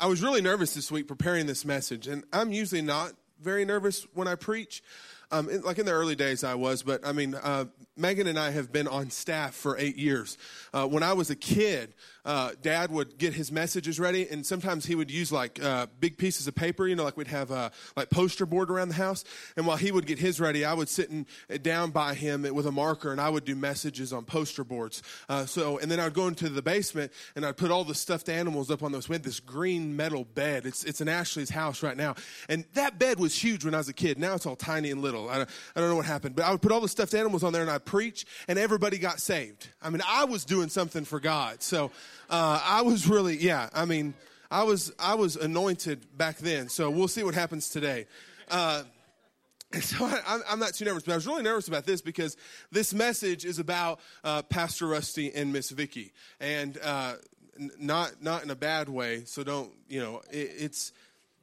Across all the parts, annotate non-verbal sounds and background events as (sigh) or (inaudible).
I was really nervous this week preparing this message, and I'm usually not very nervous when I preach. Um, in, like in the early days, I was, but I mean, uh, Megan and I have been on staff for eight years. Uh, when I was a kid, uh, Dad would get his messages ready, and sometimes he would use like uh, big pieces of paper. You know, like we'd have uh, like poster board around the house. And while he would get his ready, I would sit in, down by him with a marker, and I would do messages on poster boards. Uh, so, and then I'd go into the basement and I'd put all the stuffed animals up on those. We had this green metal bed. It's it's in Ashley's house right now, and that bed was huge when I was a kid. Now it's all tiny and little. I, I don't know what happened, but I would put all the stuffed animals on there, and I'd preach, and everybody got saved. I mean, I was doing something for God. So uh, I was really, yeah, I mean, I was, I was anointed back then. So we'll see what happens today. Uh, (laughs) so I, am not too nervous, but I was really nervous about this because this message is about uh, Pastor Rusty and Miss Vicky, and uh, not not in a bad way. So don't you know? It, it's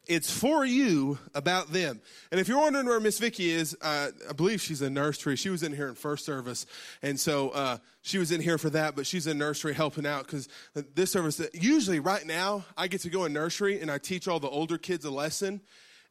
it's for you about them. And if you're wondering where Miss Vicky is, uh, I believe she's in nursery. She was in here in first service, and so uh, she was in here for that. But she's in nursery helping out because this service. Usually, right now, I get to go in nursery and I teach all the older kids a lesson,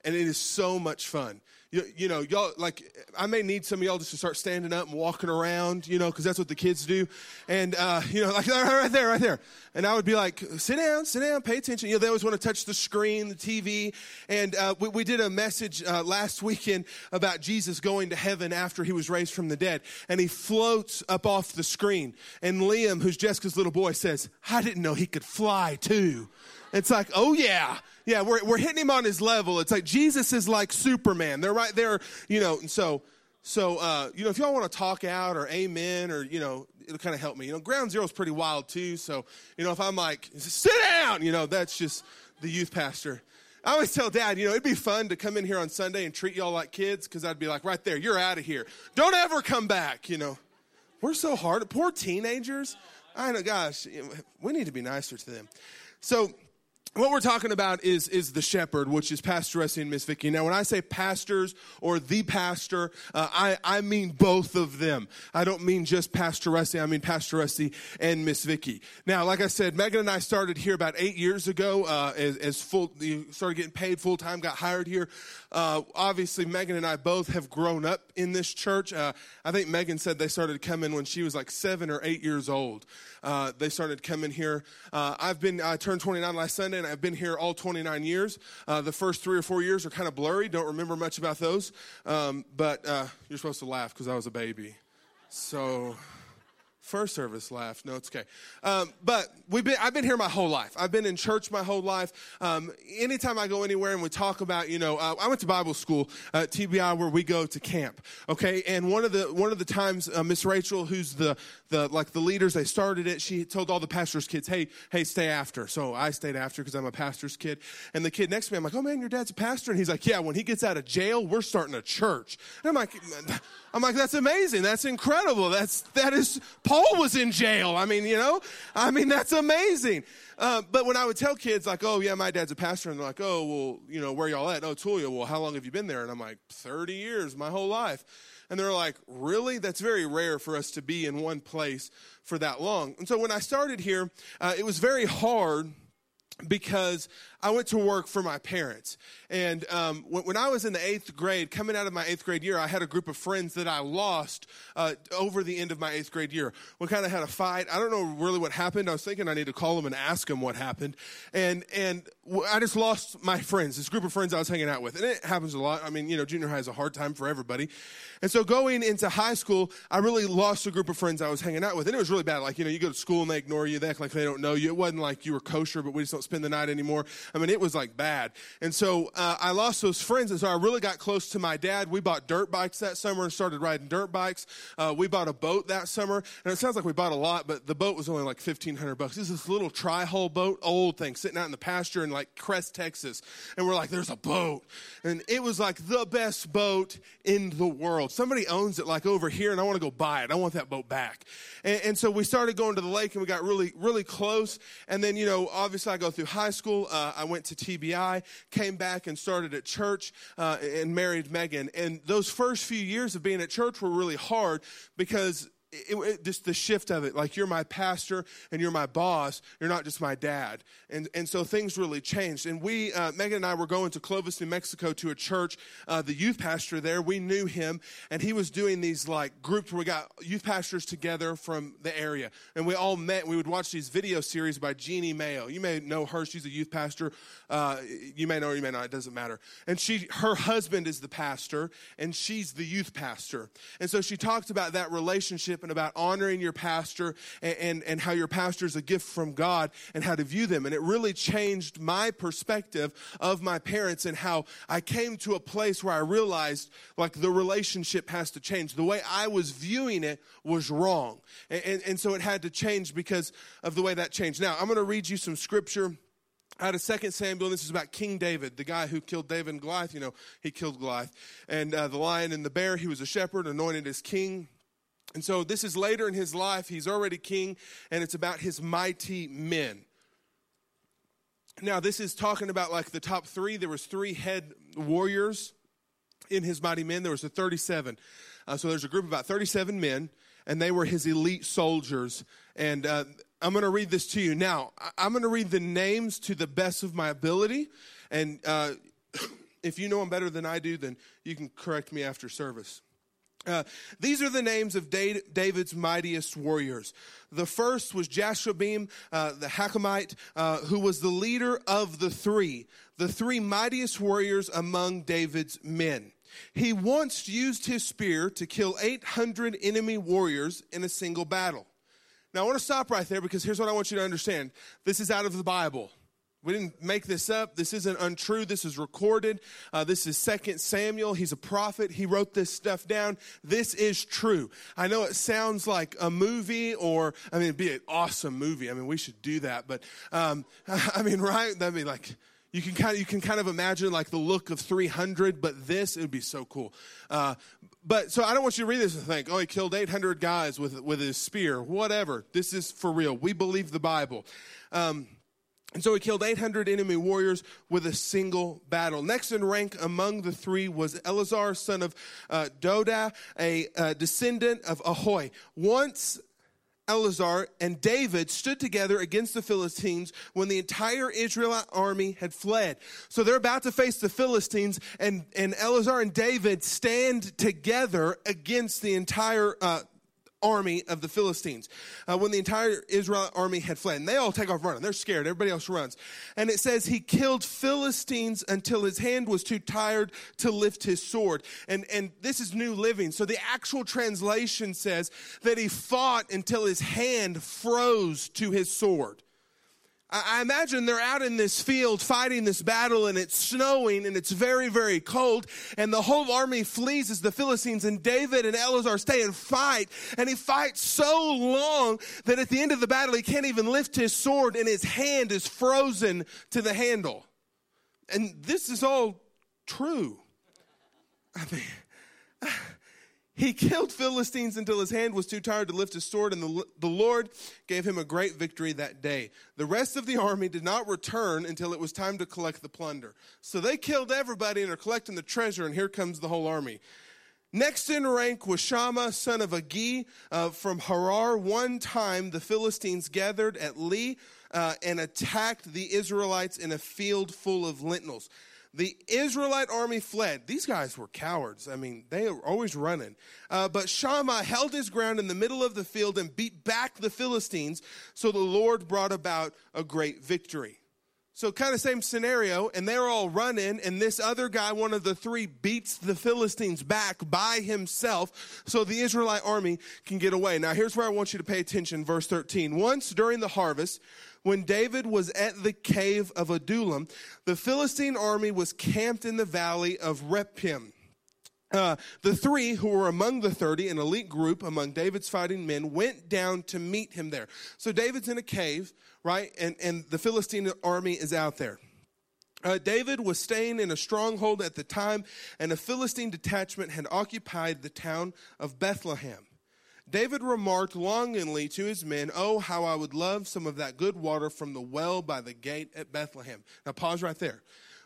and it is so much fun you, you know, y'all, like, I may need some of y'all just to start standing up and walking around, you know, because that's what the kids do. And, uh, you know, (laughs) like, right there, right there. And I would be like, sit down, sit down, pay attention. You know, they always want to touch the screen, the TV. And uh, we, we, did a message uh, last weekend about Jesus going to heaven after he was raised from the dead. And he floats up off the screen. And Liam, who's Jessica's little boy, says, I didn't know he could fly too. It's like, oh yeah. Yeah, we're, we're hitting him on his level. It's like Jesus is like Superman. They're right there, you know, and so, so, uh, you know, if y'all want to talk out or amen or, you know, it'll kind of help me. You know, ground zero is pretty wild too. So, you know, if I'm like, sit down, you know, that's just the youth pastor. I always tell dad, you know, it'd be fun to come in here on Sunday and treat y'all like kids because I'd be like, right there, you're out of here. Don't ever come back, you know. We're so hard. Poor teenagers. I know, gosh, we need to be nicer to them. So, what we're talking about is, is the shepherd, which is Pastor Rusty and Miss Vicky. Now, when I say pastors or the pastor, uh, I, I mean both of them. I don't mean just Pastor Rusty, I mean Pastor Rusty and Miss Vicky. Now, like I said, Megan and I started here about eight years ago uh, as, as full, started getting paid full time, got hired here. Uh, obviously, Megan and I both have grown up in this church. Uh, I think Megan said they started coming when she was like seven or eight years old. Uh, they started coming here. Uh, I've been, I turned 29 last Sunday and I've been here all 29 years. Uh, the first three or four years are kind of blurry. Don't remember much about those. Um, but uh, you're supposed to laugh because I was a baby. So First service laugh. No, it's okay. Um, but we've been, I've been here my whole life. I've been in church my whole life. Um, anytime I go anywhere and we talk about, you know, uh, I went to Bible school at TBI where we go to camp. Okay. And one of the, one of the times, uh, Miss Rachel, who's the, the, like the leaders, they started it. She told all the pastor's kids, Hey, hey, stay after. So I stayed after because I'm a pastor's kid. And the kid next to me, I'm like, Oh man, your dad's a pastor. And he's like, Yeah, when he gets out of jail, we're starting a church. And I'm like, I'm like, that's amazing. That's incredible. That's, that is, Paul was in jail. I mean, you know, I mean, that's amazing. Uh, but when I would tell kids, like, oh, yeah, my dad's a pastor, and they're like, oh, well, you know, where y'all at? Oh, Tulia. Well, how long have you been there? And I'm like, 30 years, my whole life. And they're like, really? That's very rare for us to be in one place for that long. And so when I started here, uh, it was very hard because I went to work for my parents. And um, when, when, I was in the eighth grade, coming out of my eighth grade year, I had a group of friends that I lost uh, over the end of my eighth grade year. We kind of had a fight. I don't know really what happened. I was thinking I need to call them and ask them what happened. And, and I just lost my friends, this group of friends I was hanging out with. And it happens a lot. I mean, you know, junior high is a hard time for everybody. And so going into high school, I really lost a group of friends I was hanging out with. And it was really bad. Like, you know, you go to school and they ignore you. They act like they don't know you. It wasn't like you were kosher, but we just don't spend the night anymore. I mean, it was like bad. And so uh, I lost those friends. And so I really got close to my dad. We bought dirt bikes that summer and started riding dirt bikes. Uh, we bought a boat that summer. And it sounds like we bought a lot, but the boat was only like 1500 bucks. This is this little tri-hull boat, old thing, sitting out in the pasture in like Kress, Texas. And we're like, there's a boat. And it was like the best boat in the world. Somebody owns it like over here and I want to go buy it. I want that boat back. And, and so we started going to the lake and we got really, really close. And then, you know, obviously I go through high school. Uh, I went to TBI, came back and started at church uh, and married Megan. And those first few years of being at church were really hard because it, it, just the shift of it. Like you're my pastor and you're my boss. You're not just my dad. And and so things really changed. And we uh, megan and i were going to clovis new mexico to a church. Uh, the youth pastor there we knew him. And he was doing these like groups where we got youth pastors together from the area. And we all met we would watch these video series by Jeanne Mayo. You may know her. She's a youth pastor. Uh, you may know her you may not. It doesn't matter. And she her husband is the pastor and she's the youth pastor. And so she talked about that relationship and about honoring your pastor and, and, and how your pastor is a gift from God and how to view them. And it really changed my perspective of my parents and how I came to a place where I realized like the relationship has to change. The way I was viewing it was wrong. And, and, and so it had to change because of the way that changed. Now, I'm going to read you some scripture out of Second Samuel, this is about King David, the guy who killed David and Goliath. You know, he killed Goliath. And uh, the lion and the bear, he was a shepherd, anointed as king. And so this is later in his life. He's already king, and it's about his mighty men. Now, this is talking about like the top three. There was three head warriors in his mighty men. There was a 37. Uh, so there's a group of about 37 men, and they were his elite soldiers. And uh, I'm going to read this to you. Now, I'm going to read the names to the best of my ability. And uh, (coughs) if you know them better than I do, then you can correct me after service. Uh, these are the names of David's mightiest warriors. The first was Jashobeam, uh, the Hakamite, uh, who was the leader of the three, the three mightiest warriors among David's men. He once used his spear to kill 800 enemy warriors in a single battle. Now, I want to stop right there because here's what I want you to understand this is out of the Bible. We didn't make this up. This isn't untrue. This is recorded. Uh, this is Second Samuel. He's a prophet. He wrote this stuff down. This is true. I know it sounds like a movie, or I mean, it'd be an awesome movie. I mean, we should do that. But um, (laughs) I mean, right? That'd be like you can kind of you can kind of imagine like the look of 300, but this it would be so cool. Uh, but so I don't want you to read this and think, oh, he killed 800 guys with with his spear. Whatever. This is for real. We believe the Bible. Um, and so he killed 800 enemy warriors with a single battle. Next in rank among the three was Eleazar, son of uh, Doda, a uh, descendant of Ahoy. Once Eleazar and David stood together against the Philistines when the entire Israelite army had fled. So they're about to face the Philistines, and, and Eleazar and David stand together against the entire uh, army of the Philistines uh, when the entire Israel army had fled. And they all take off running. They're scared. Everybody else runs. And it says he killed Philistines until his hand was too tired to lift his sword. And, and this is New Living. So the actual translation says that he fought until his hand froze to his sword. I imagine they're out in this field fighting this battle and it's snowing and it's very, very cold and the whole army flees as the Philistines and David and Eleazar stay and fight and he fights so long that at the end of the battle he can't even lift his sword and his hand is frozen to the handle. And this is all true. I mean, he killed Philistines until his hand was too tired to lift his sword, and the, the Lord gave him a great victory that day. The rest of the army did not return until it was time to collect the plunder. So they killed everybody and are collecting the treasure, and here comes the whole army. Next in rank was Shammah, son of Agee, uh, from Harar. One time the Philistines gathered at Lee uh, and attacked the Israelites in a field full of lentils. The Israelite army fled. These guys were cowards. I mean, they were always running. Uh, but Shammah held his ground in the middle of the field and beat back the Philistines. So the Lord brought about a great victory. So, kind of same scenario, and they're all running, and this other guy, one of the three, beats the Philistines back by himself so the Israelite army can get away. Now, here's where I want you to pay attention. Verse 13. Once during the harvest, when David was at the cave of Adullam, the Philistine army was camped in the valley of Rephaim. Uh, the three who were among the 30, an elite group among David's fighting men, went down to meet him there. So David's in a cave, right? And, and the Philistine army is out there. Uh, David was staying in a stronghold at the time, and a Philistine detachment had occupied the town of Bethlehem. David remarked longingly to his men, Oh, how I would love some of that good water from the well by the gate at Bethlehem. Now, pause right there.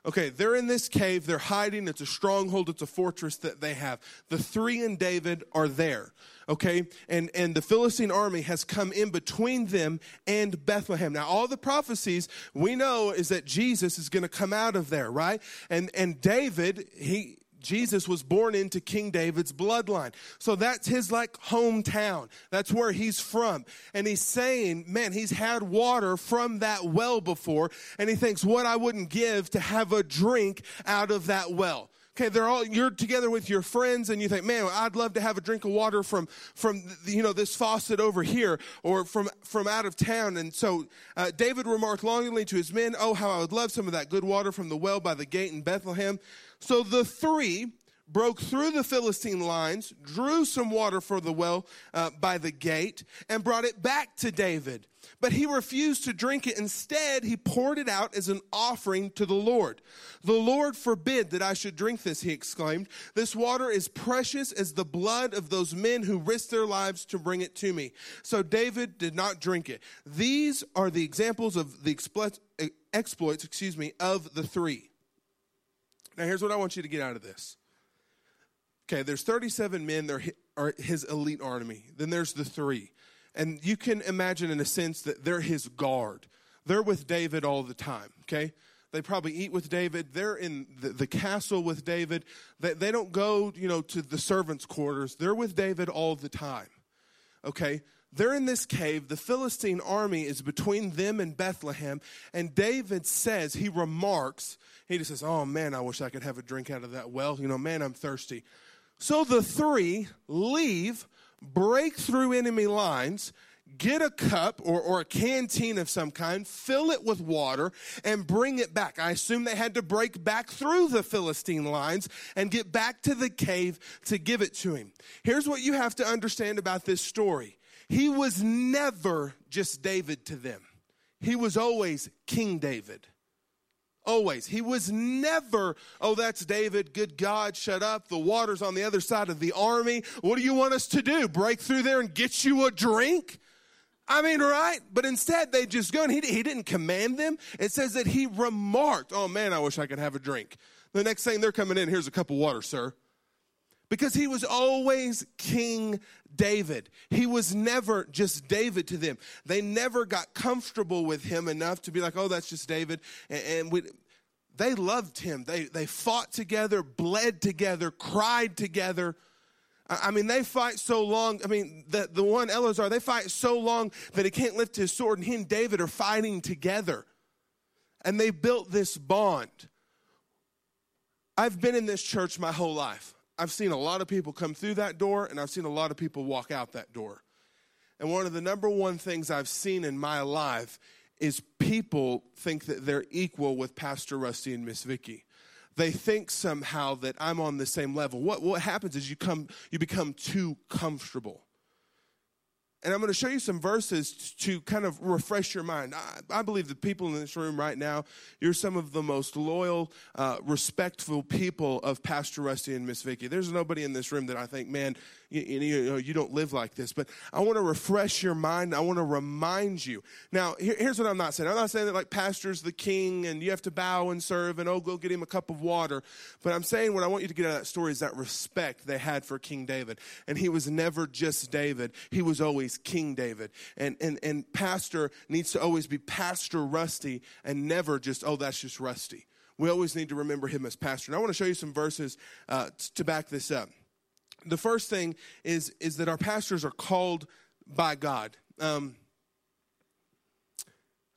Okay, they're in this cave, they're hiding. It's a stronghold, it's a fortress that they have. The three and David are there. Okay, and, and the Philistine army has come in between them and Bethlehem. Now, all the prophecies we know is that Jesus is going to come out of there, right? And and David, he Jesus was born into King David's bloodline. So that's his like hometown. That's where he's from. And he's saying, man, he's had water from that well before. And he thinks, what I wouldn't give to have a drink out of that well. Okay, they're all you're together with your friends, and you think, man, I'd love to have a drink of water from from you know this faucet over here, or from from out of town. And so uh, David remarked longingly to his men, "Oh, how I would love some of that good water from the well by the gate in Bethlehem." So the three broke through the Philistine lines, drew some water for the well uh, by the gate, and brought it back to David. But he refused to drink it. Instead, he poured it out as an offering to the Lord. The Lord forbid that I should drink this, he exclaimed. This water is precious as the blood of those men who risked their lives to bring it to me. So David did not drink it. These are the examples of the exploits, excuse me, of the three. Now, here's what I want you to get out of this. Okay, there's 37 men, they're his elite army. Then there's the three. And you can imagine, in a sense, that they're his guard. They're with David all the time, okay? They probably eat with David. They're in the, the castle with David. They, they don't go, you know, to the servants' quarters. They're with David all the time, okay? They're in this cave. The Philistine army is between them and Bethlehem. And David says, he remarks, he just says, Oh man, I wish I could have a drink out of that well. You know, man, I'm thirsty. So the three leave, break through enemy lines, get a cup or, or a canteen of some kind, fill it with water, and bring it back. I assume they had to break back through the Philistine lines and get back to the cave to give it to him. Here's what you have to understand about this story he was never just David to them, he was always King David. Always. He was never, oh, that's David. Good God, shut up. The water's on the other side of the army. What do you want us to do? Break through there and get you a drink? I mean, right? But instead, they just go and he, he didn't command them. It says that he remarked, oh man, I wish I could have a drink. The next thing they're coming in, here's a cup of water, sir. Because he was always King David. He was never just David to them. They never got comfortable with him enough to be like, oh, that's just David. And, and we, they loved him. They, they fought together, bled together, cried together. I mean, they fight so long. I mean, the, the one Eleazar, they fight so long that he can't lift his sword, and he and David are fighting together. And they built this bond. I've been in this church my whole life. I've seen a lot of people come through that door, and I've seen a lot of people walk out that door. And one of the number one things I've seen in my life is people think that they're equal with Pastor Rusty and Miss Vicky. They think somehow that I'm on the same level. What, what happens is you come you become too comfortable. And I'm going to show you some verses to kind of refresh your mind. I, I, believe the people in this room right now, you're some of the most loyal, uh, respectful people of Pastor Rusty and Miss Vicky. There's nobody in this room that I think, man, you, you, know, you don't live like this. But I want to refresh your mind. I want to remind you. Now, here, here's what I'm not saying. I'm not saying that like pastor's the king and you have to bow and serve and oh, go get him a cup of water. But I'm saying what I want you to get out of that story is that respect they had for King David. And he was never just David. He was always King David. And, and, and pastor needs to always be Pastor Rusty and never just, oh, that's just Rusty. We always need to remember him as pastor. And I want to show you some verses uh, to back this up the first thing is is that our pastors are called by God. Um,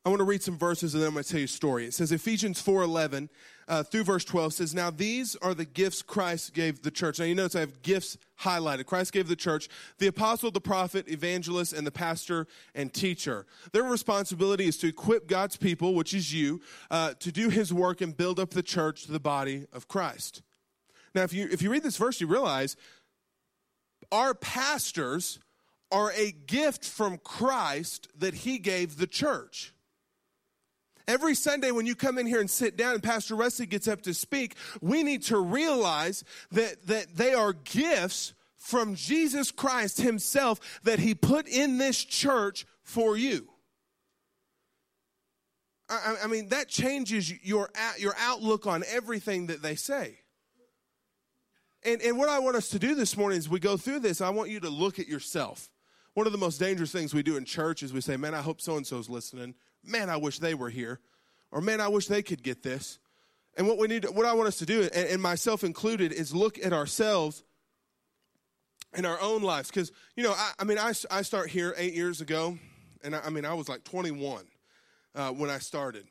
I want to read some verses and then I'm going to tell you a story. It says Ephesians 4:11 uh, through verse 12 says, "Now these are the gifts Christ gave the church." Now you notice I have gifts highlighted. Christ gave the church the apostle, the prophet, evangelist, and the pastor and teacher. Their responsibility is to equip God's people, which is you, uh, to do His work and build up the church, the body of Christ. Now, if you if you read this verse, you realize our pastors are a gift from Christ that he gave the church. Every Sunday, when you come in here and sit down and Pastor Rusty gets up to speak, we need to realize that, that they are gifts from Jesus Christ Himself that He put in this church for you. I, I mean, that changes your, your outlook on everything that they say. And, and what I want us to do this morning as we go through this, I want you to look at yourself. One of the most dangerous things we do in church is we say, Man, I hope so and so's listening. Man, I wish they were here. Or, Man, I wish they could get this. And what we need, what I want us to do, and, and myself included, is look at ourselves in our own lives. Because, you know, I, I, mean, I, I start here eight years ago, and I, I mean, I was like 21 uh, when I started.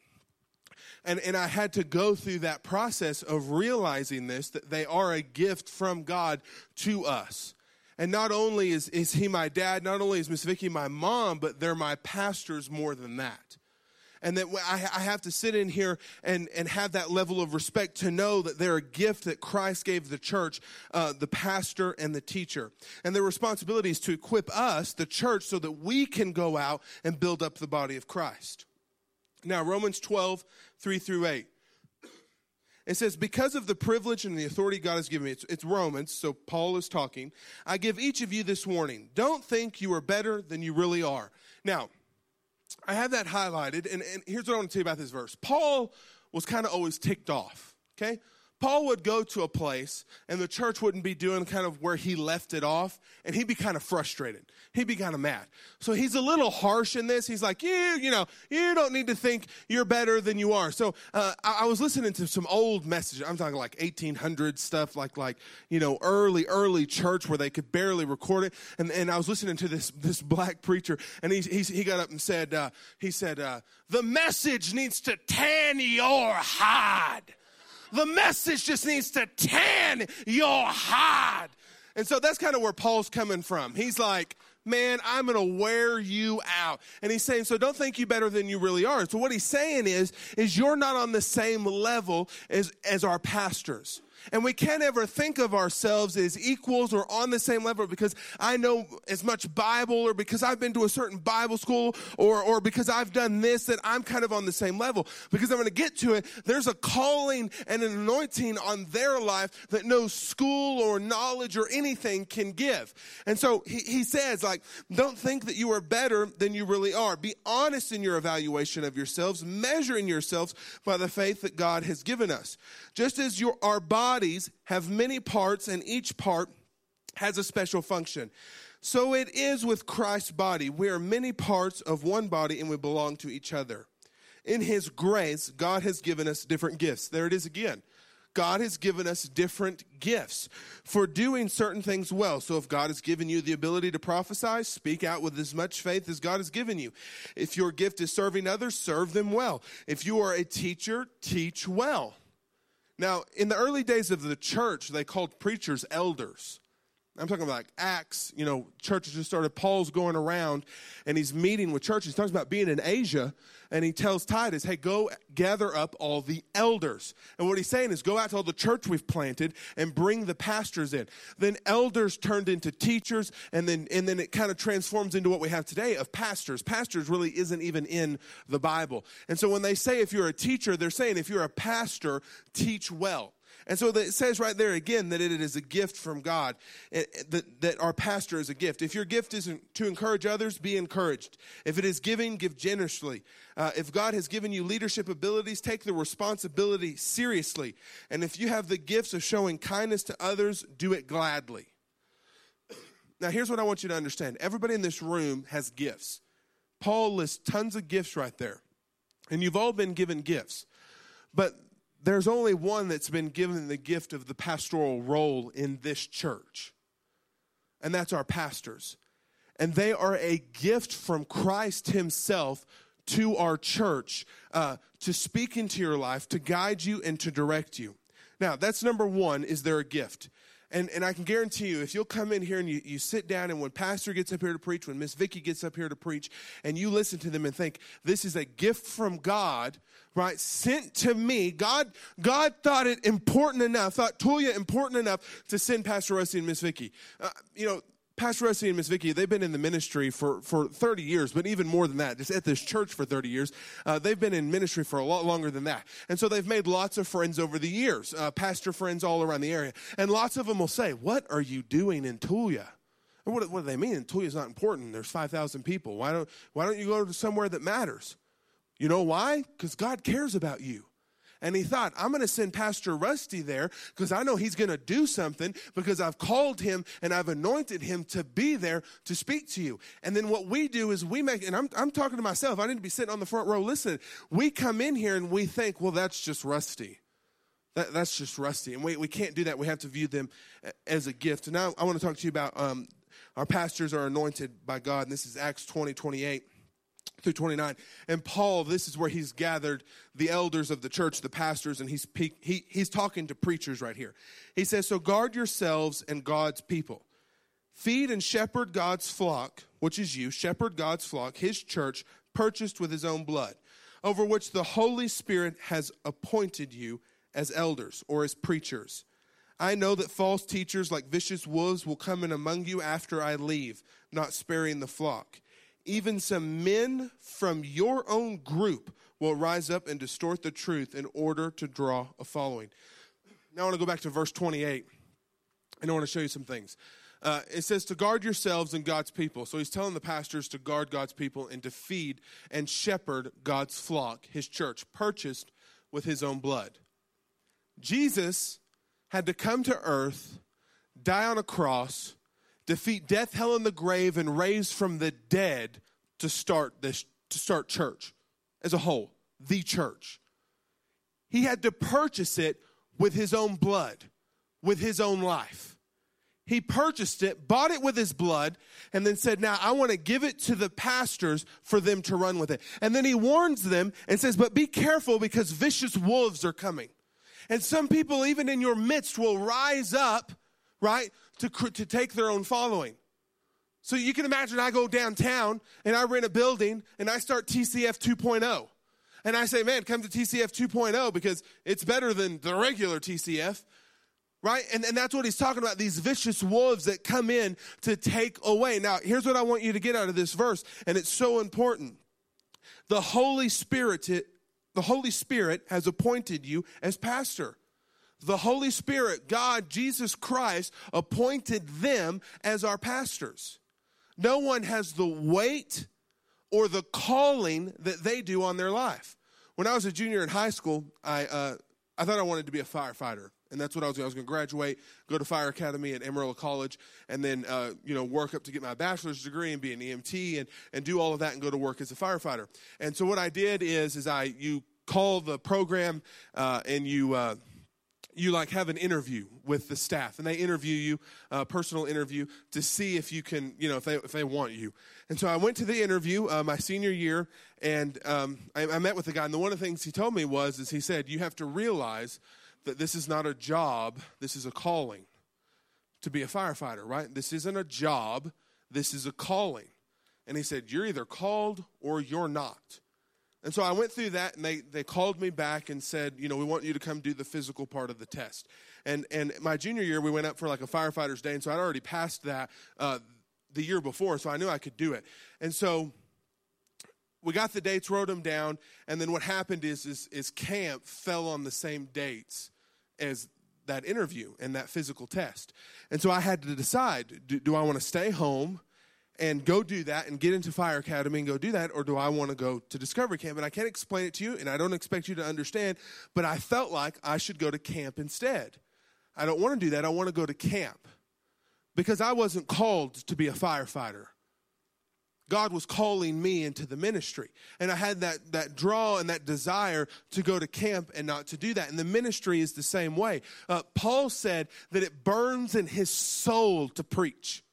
And, and I had to go through that process of realizing this that they are a gift from God to us. And not only is, is he my dad, not only is Miss Vicky my mom, but they're my pastors more than that. And that I, have to sit in here and, and have that level of respect to know that they're a gift that Christ gave the church, uh, the pastor and the teacher. And their responsibility is to equip us, the church, so that we can go out and build up the body of Christ. Now, Romans 12, 3 through 8. It says, Because of the privilege and the authority God has given me, it's, it's, Romans, so Paul is talking. I give each of you this warning. Don't think you are better than you really are. Now, I have that highlighted, and, and here's what I want to tell you about this verse. Paul was kind of always ticked off, okay? Paul would go to a place and the church wouldn't be doing kind of where he left it off, and he'd be kind of frustrated. He'd be kind of mad. So he's a little harsh in this. He's like, you, you know, you don't need to think you're better than you are. So uh, I, I, was listening to some old messages. I'm talking like 1800 stuff, like like you know, early early church where they could barely record it. And and I was listening to this this black preacher, and he he, he got up and said, uh, he said, uh, the message needs to tan your hide. The message just needs to tan your hide. And so that's kind of where Paul's coming from. He's like, man, I'm going to wear you out. And he's saying, so don't think you better than you really are. So what he's saying is, is you're not on the same level as, as our pastors. And we can't ever think of ourselves as equals or on the same level because I know as much Bible or because I've been to a certain Bible school or, or because I've done this that I'm kind of on the same level. Because I'm going to get to it. There's a calling and an anointing on their life that no school or knowledge or anything can give. And so he, he says, like, don't think that you are better than you really are. Be honest in your evaluation of yourselves, measuring yourselves by the faith that God has given us. Just as your, our bodies have many parts and each part has a special function. So it is with Christ's body. We are many parts of one body and we belong to each other. In His grace, God has given us different gifts. There it is again. God has given us different gifts for doing certain things well. So if God has given you the ability to prophesy, speak out with as much faith as God has given you. If your gift is serving others, serve them well. If you are a teacher, teach well. Now, in the early days of the church, they called preachers elders. I'm talking about like Acts, you know, churches just started. Paul's going around and he's meeting with churches. He talks about being in Asia and he tells Titus, hey, go gather up all the elders. And what he's saying is go out to all the church we've planted and bring the pastors in. Then elders turned into teachers and then, and then it kind of transforms into what we have today of pastors. Pastors really isn't even in the Bible. And so when they say if you're a teacher, they're saying if you're a pastor, teach well. And so it says right there again that it is a gift from God, eh, eh, that, that our pastor is a gift. If your gift is to encourage others, be encouraged. If it is giving, give generously. Uh, if God has given you leadership abilities, take the responsibility seriously. And if you have the gifts of showing kindness to others, do it gladly. Now, here's what I want you to understand everybody in this room has gifts. Paul lists tons of gifts right there. And you've all been given gifts. But there's only one that's been given the gift of the pastoral role in this church, and that's our pastors. And they are a gift from Christ Himself to our church uh, to speak into your life, to guide you, and to direct you. Now, that's number one, is there a gift? And, and I can guarantee you, if you'll come in here and you, you sit down, and when Pastor gets up here to preach, when Miss Vicky gets up here to preach, and you listen to them and think, this is a gift from God, right, sent to me, God, God thought it important enough, thought Tulia important enough to send Pastor Rusty and Miss Vicky. Uh, you know, Pastor Rusty and Miss Vicky, they've been in the ministry for, for 30 years, but even more than that, just at this church for 30 years. Uh, they've been in ministry for a lot longer than that. And so they've made lots of friends over the years, uh, pastor friends all around the area. And lots of them will say, What are you doing in Tulia? And what, what do they mean? Tulia is not important. There's 5,000 people. Why don't, why don't you go to somewhere that matters? You know why? Because God cares about you. And he thought, I'm going to send Pastor Rusty there because I know he's going to do something because I've called him and I've anointed him to be there to speak to you. And then what we do is we make, and I'm, I'm talking to myself, I need to be sitting on the front row listening. We come in here and we think, well, that's just Rusty. That, that's just Rusty. And we, we can't do that. We have to view them as a gift. And now I want to talk to you about um, our pastors are anointed by God. And this is Acts 20, 28 through 29. And Paul, this is where he's gathered the elders of the church, the pastors, and he's, he, he's talking to preachers right here. He says, So guard yourselves and God's people. Feed and shepherd God's flock, which is you, shepherd God's flock, his church, purchased with his own blood, over which the Holy Spirit has appointed you as elders or as preachers. I know that false teachers like vicious wolves will come in among you after I leave, not sparing the flock. Even some men from your own group will rise up and distort the truth in order to draw a following. Now I want to go back to verse 28, and I want to show you some things. Uh, it says to guard yourselves and God's people. So he's telling the pastors to guard God's people and to feed and shepherd God's flock, his church, purchased with his own blood. Jesus had to come to earth, die on a cross, defeat death, hell, and the grave, and raise from the dead to start this to start church as a whole, the church. He had to purchase it with his own blood, with his own life. He purchased it, bought it with his blood, and then said, Now I want to give it to the pastors for them to run with it. And then he warns them and says, But be careful because vicious wolves are coming. And some people, even in your midst, will rise up, right, to, to take their own following. So you can imagine I go downtown and I rent a building and I start TCF 2.0. And I say, man, come to TCF 2.0 because it's better than the regular TCF, right? And, and that's what he's talking about these vicious wolves that come in to take away. Now, here's what I want you to get out of this verse, and it's so important. The Holy Spirit, the Holy Spirit has appointed you as pastor the Holy Spirit, God, Jesus Christ, appointed them as our pastors. No one has the weight or the calling that they do on their life. When I was a junior in high school, I, uh, I thought I wanted to be a firefighter. And that's what I was. I was going to graduate, go to fire academy at Amarillo College, and then uh, you know work up to get my bachelor's degree and be an EMT and and do all of that and go to work as a firefighter. And so what I did is is I you call the program uh, and you uh, you like have an interview with the staff and they interview you a personal interview to see if you can you know if they if they want you. And so i went to the interview uh, my senior year and um, I, I, met with the guy and the, one of the things he told me was is he said you have to realize that this is not a job this is a calling to be a firefighter right? This isn't a job this is a calling. And he said you're either called or you're not and so I went through that, and they, they called me back and said, you know, we want you to come do the physical part of the test. And, and my junior year, we went up for like a firefighter's day, and so I'd already passed that uh, the year before, so I knew I could do it. And so we got the dates, wrote them down, and then what happened is, is, is camp fell on the same dates as that interview and that physical test. And so I had to decide do, do I want to stay home? And go do that and get into Fire Academy and go do that, or do I want to go to Discovery Camp? And I can't explain it to you, and I don't expect you to understand, but I felt like I should go to camp instead. I don't want to do that. I want to go to camp because I wasn't called to be a firefighter. God was calling me into the ministry. And I had that, that draw and that desire to go to camp and not to do that. And the ministry is the same way. Uh, Paul said that it burns in his soul to preach.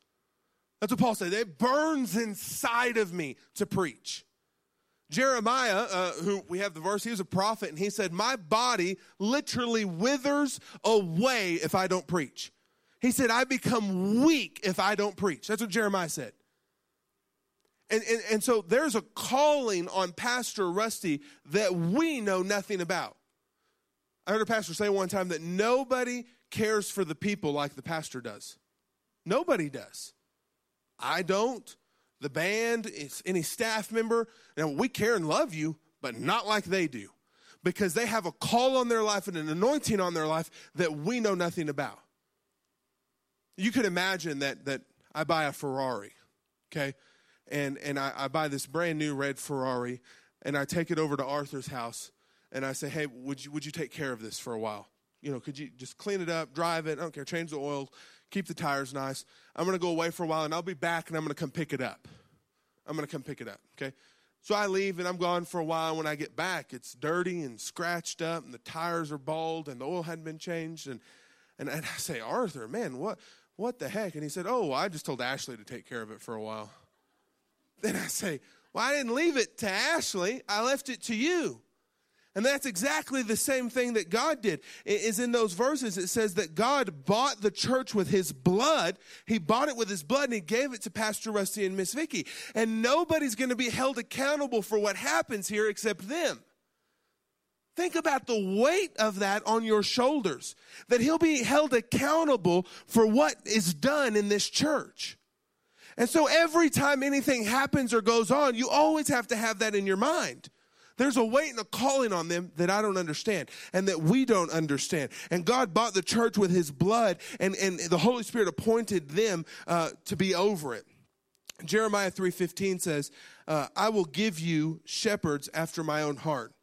That's what Paul said. It burns inside of me to preach. Jeremiah, uh, who we have the verse, he was a prophet, and he said, My body literally withers away if I don't preach. He said, I become weak if I don't preach. That's what Jeremiah said. And, and, and so there's a calling on Pastor Rusty that we know nothing about. I heard a pastor say one time that nobody cares for the people like the pastor does. Nobody does. I don't. The band, any staff member, and we care and love you, but not like they do. Because they have a call on their life and an anointing on their life that we know nothing about. You could imagine that that I buy a Ferrari, okay? And and I, I buy this brand new red Ferrari and I take it over to Arthur's house and I say, hey, would you, would you take care of this for a while? You know, could you just clean it up, drive it? I don't care, change the oil, keep the tires nice. I'm going to go away for a while and I'll be back and I'm going to come pick it up. I'm going to come pick it up, okay? So I leave and I'm gone for a while. When I get back, it's dirty and scratched up and the tires are bald and the oil hadn't been changed. And, and, and I say, Arthur, man, what, what the heck? And he said, Oh, I just told Ashley to take care of it for a while. Then I say, Well, I didn't leave it to Ashley, I left it to you. And that's exactly the same thing that God did. It is in those verses. It says that God bought the church with his blood. He bought it with his blood and he gave it to Pastor Rusty and Miss Vicky. And nobody's going to be held accountable for what happens here except them. Think about the weight of that on your shoulders, that he'll be held accountable for what is done in this church. And so every time anything happens or goes on, you always have to have that in your mind. There's a weight and a calling on them that I don't understand and that we don't understand. And God bought the church with his blood, and, and the Holy Spirit appointed them uh, to be over it. Jeremiah 3.15 says, uh, I will give you shepherds after my own heart.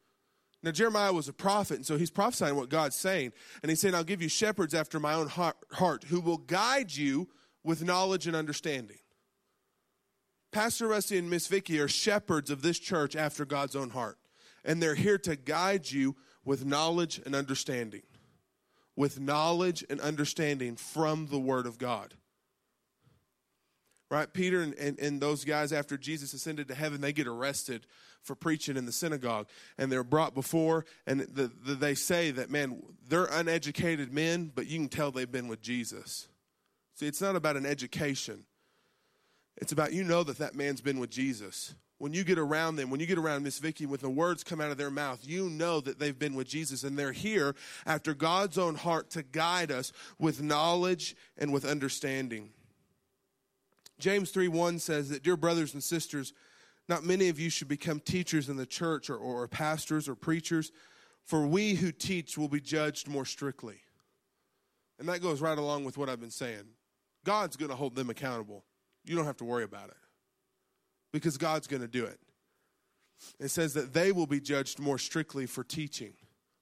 Now, Jeremiah was a prophet, and so he's prophesying what God's saying. And he's saying, I'll give you shepherds after my own heart who will guide you with knowledge and understanding. Pastor Rusty and Miss Vicky are shepherds of this church after God's own heart and they're here to guide you with knowledge and understanding. With knowledge and understanding from the Word of God. Right? Peter and, and, and, those guys, after Jesus ascended to heaven, they get arrested for preaching in the synagogue. And they're brought before, and the, the, they say that, man, they're uneducated men, but you can tell they've been with Jesus. See, it's not about an education, it's about you know that that man's been with Jesus when you get around them, when you get around Miss Vicky, when the words come out of their mouth, you know that they've been with Jesus and they're here after God's own heart to guide us with knowledge and with understanding. James 3 1 says that, Dear brothers and sisters, not many of you should become teachers in the church or, or pastors or preachers, for we who teach will be judged more strictly. And that goes right along with what I've been saying. God's going to hold them accountable. You don't have to worry about it because God's going to do it. It says that they will be judged more strictly for teaching,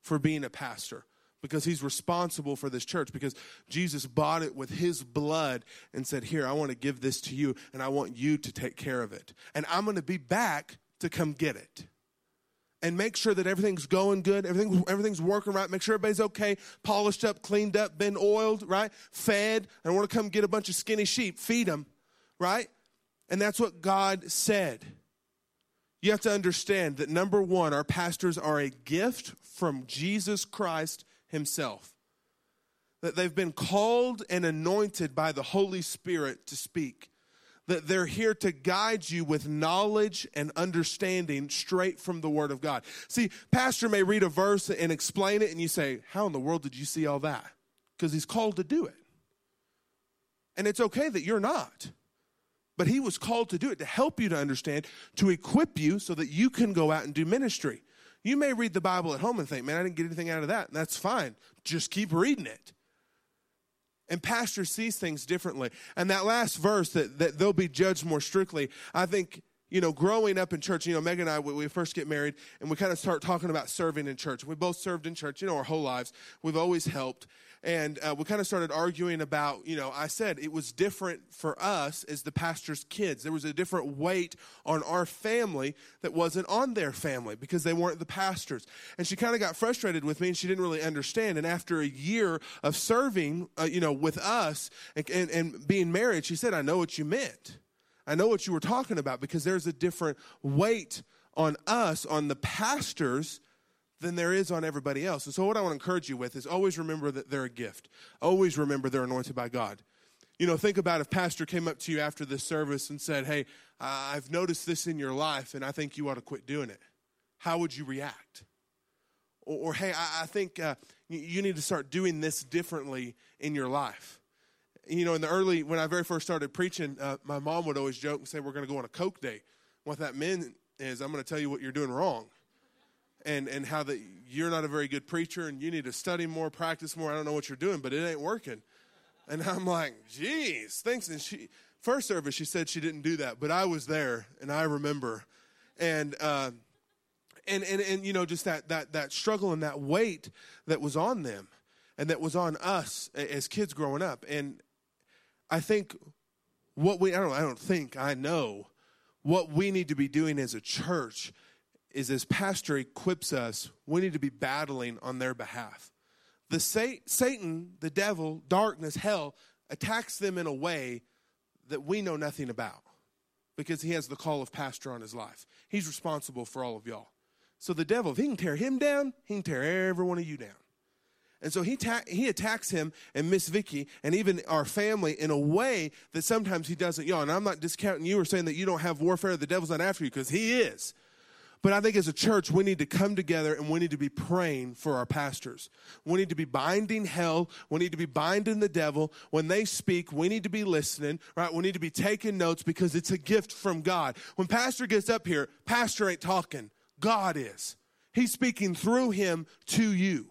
for being a pastor, because he's responsible for this church, because Jesus bought it with his blood and said, Here, I want to give this to you, and I want you to take care of it. And I'm going to be back to come get it. And make sure that everything's going good, everything, everything's working right, make sure everybody's okay, polished up, cleaned up, been oiled, right? Fed. I want to come get a bunch of skinny sheep, feed them, right? And that's what God said. You have to understand that number one, our pastors are a gift from Jesus Christ Himself. That they've been called and anointed by the Holy Spirit to speak. That they're here to guide you with knowledge and understanding straight from the Word of God. See, Pastor may read a verse and explain it, and you say, How in the world did you see all that? Because he's called to do it. And it's okay that you're not. But he was called to do it, to help you to understand, to equip you so that you can go out and do ministry. You may read the Bible at home and think, man, I didn't get anything out of that. And that's fine. Just keep reading it. And pastor sees things differently. And that last verse, that, that they'll be judged more strictly, I think, you know, growing up in church, you know, Megan and I, we, we first get married and we kind of start talking about serving in church. We both served in church, you know, our whole lives. We've always helped and uh, we kind of started arguing about you know i said it was different for us as the pastor's kids. There was a different weight on our family that wasn't on their family because they weren't the pastors. And she kind of got frustrated with me and she didn't really understand. And after a year of serving uh, you know with us and, and, and being married she said i know what you meant. I know what you were talking about because there's a different weight on us on the pastors than there is on everybody else. And so, what I want to encourage you with is always remember that they're a gift. Always remember they're anointed by God. You know, think about if Pastor came up to you after this service and said, Hey, I've noticed this in your life and I think you ought to quit doing it. How would you react? Or, or Hey, I, I think uh, you need to start doing this differently in your life. You know, in the early, when I very first started preaching, uh, my mom would always joke and say, We're going to go on a Coke date. What that meant is, I'm going to tell you what you're doing wrong and and how that you're not a very good preacher and you need to study more, practice more. I don't know what you're doing, but it ain't working. And (laughs) I'm like, geez, thanks. And she first service she said she didn't do that, but I was there and I remember. And uh, And, and, and you know, just that, that, that struggle and that weight that was on them and that was on us as kids growing up. And I think what we, I don't, I don't think, I know what we need to be doing as a church is as pastor equips us, we need to be battling on their behalf. The Satan, the devil, darkness, hell attacks them in a way that we know nothing about because he has the call of pastor on his life. He's responsible for all of y'all. So the devil, if he can tear him down, he can tear every one of you down. And so he, ta- he attacks him and Miss Vicky and even our family in a way that sometimes he doesn't. Y'all, and I'm not discounting you or saying that you don't have warfare, the devil's not after you, because he is. But I think as a church, we need to come together and we need to be praying for our pastors. We need to be binding hell. We need to be binding the devil. When they speak, we need to be listening, right? We need to be taking notes because it's a gift from God. When pastor gets up here, pastor ain't talking. God is. He's speaking through him to you.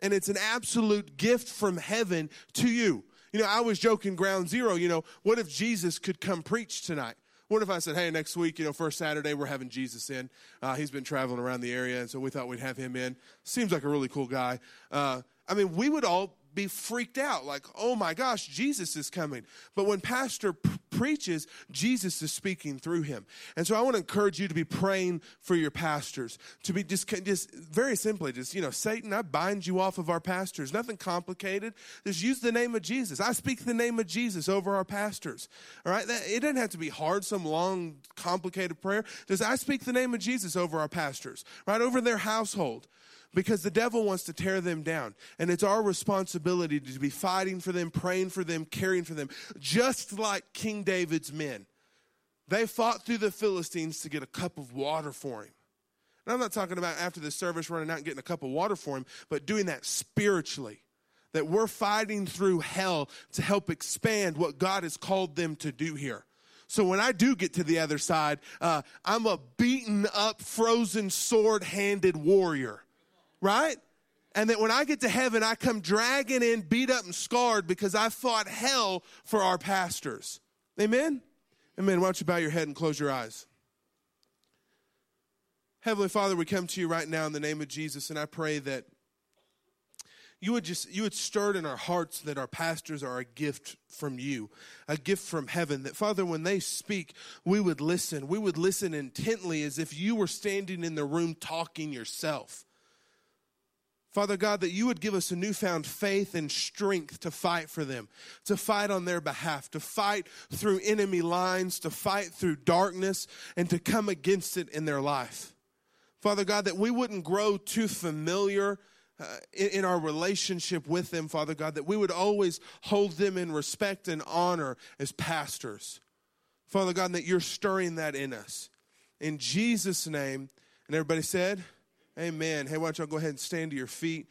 And it's an absolute gift from heaven to you. You know, I was joking ground zero, you know, what if Jesus could come preach tonight? What if I said, hey, next week, you know, first Saturday, we're having Jesus in. Uh, he's been traveling around the area, and so we thought we'd have him in. Seems like a really cool guy. Uh, I mean, we would all be freaked out like, oh my gosh, Jesus is coming. But when Pastor p- preaches, Jesus is speaking through him. And so I want to encourage you to be praying for your pastors, to be just, just very simply, just, you know, Satan, I bind you off of our pastors. Nothing complicated. Just use the name of Jesus. I speak the name of Jesus over our pastors. All right? That, it doesn't have to be hard, some long, complicated prayer. Just I speak the name of Jesus over our pastors, right? Over their household because the devil wants to tear them down. And it's our responsibility to be fighting for them, praying for them, caring for them, just like King David's men. They fought through the Philistines to get a cup of water for him. And I'm not talking about after the service running out and getting a cup of water for him, but doing that spiritually. That we're fighting through hell to help expand what God has called them to do here. So when I do get to the other side, uh, I'm a beaten up, frozen, sword handed warrior right? And that when I get to heaven, I come dragging in, beat up and scarred because I fought hell for our pastors. Amen? Amen. Why don't you bow your head and close your eyes? Heavenly Father, we come to you right now in the name of Jesus, and I pray that you would just you would stir in our hearts that our pastors are a gift from you a gift from heaven that father when they speak we would listen we would listen intently as if you were standing in the room talking yourself Father God, that you would give us a newfound faith and strength to fight for them, to fight on their behalf, to fight through enemy lines, to fight through darkness, and to come against it in their life. Father God, that we wouldn't grow too familiar uh, in, in our relationship with them, Father God, that we would always hold them in respect and honor as pastors. Father God, that you're stirring that in us. In Jesus' name, and everybody said, Amen. Hey, why don't y'all go ahead and stand to your feet?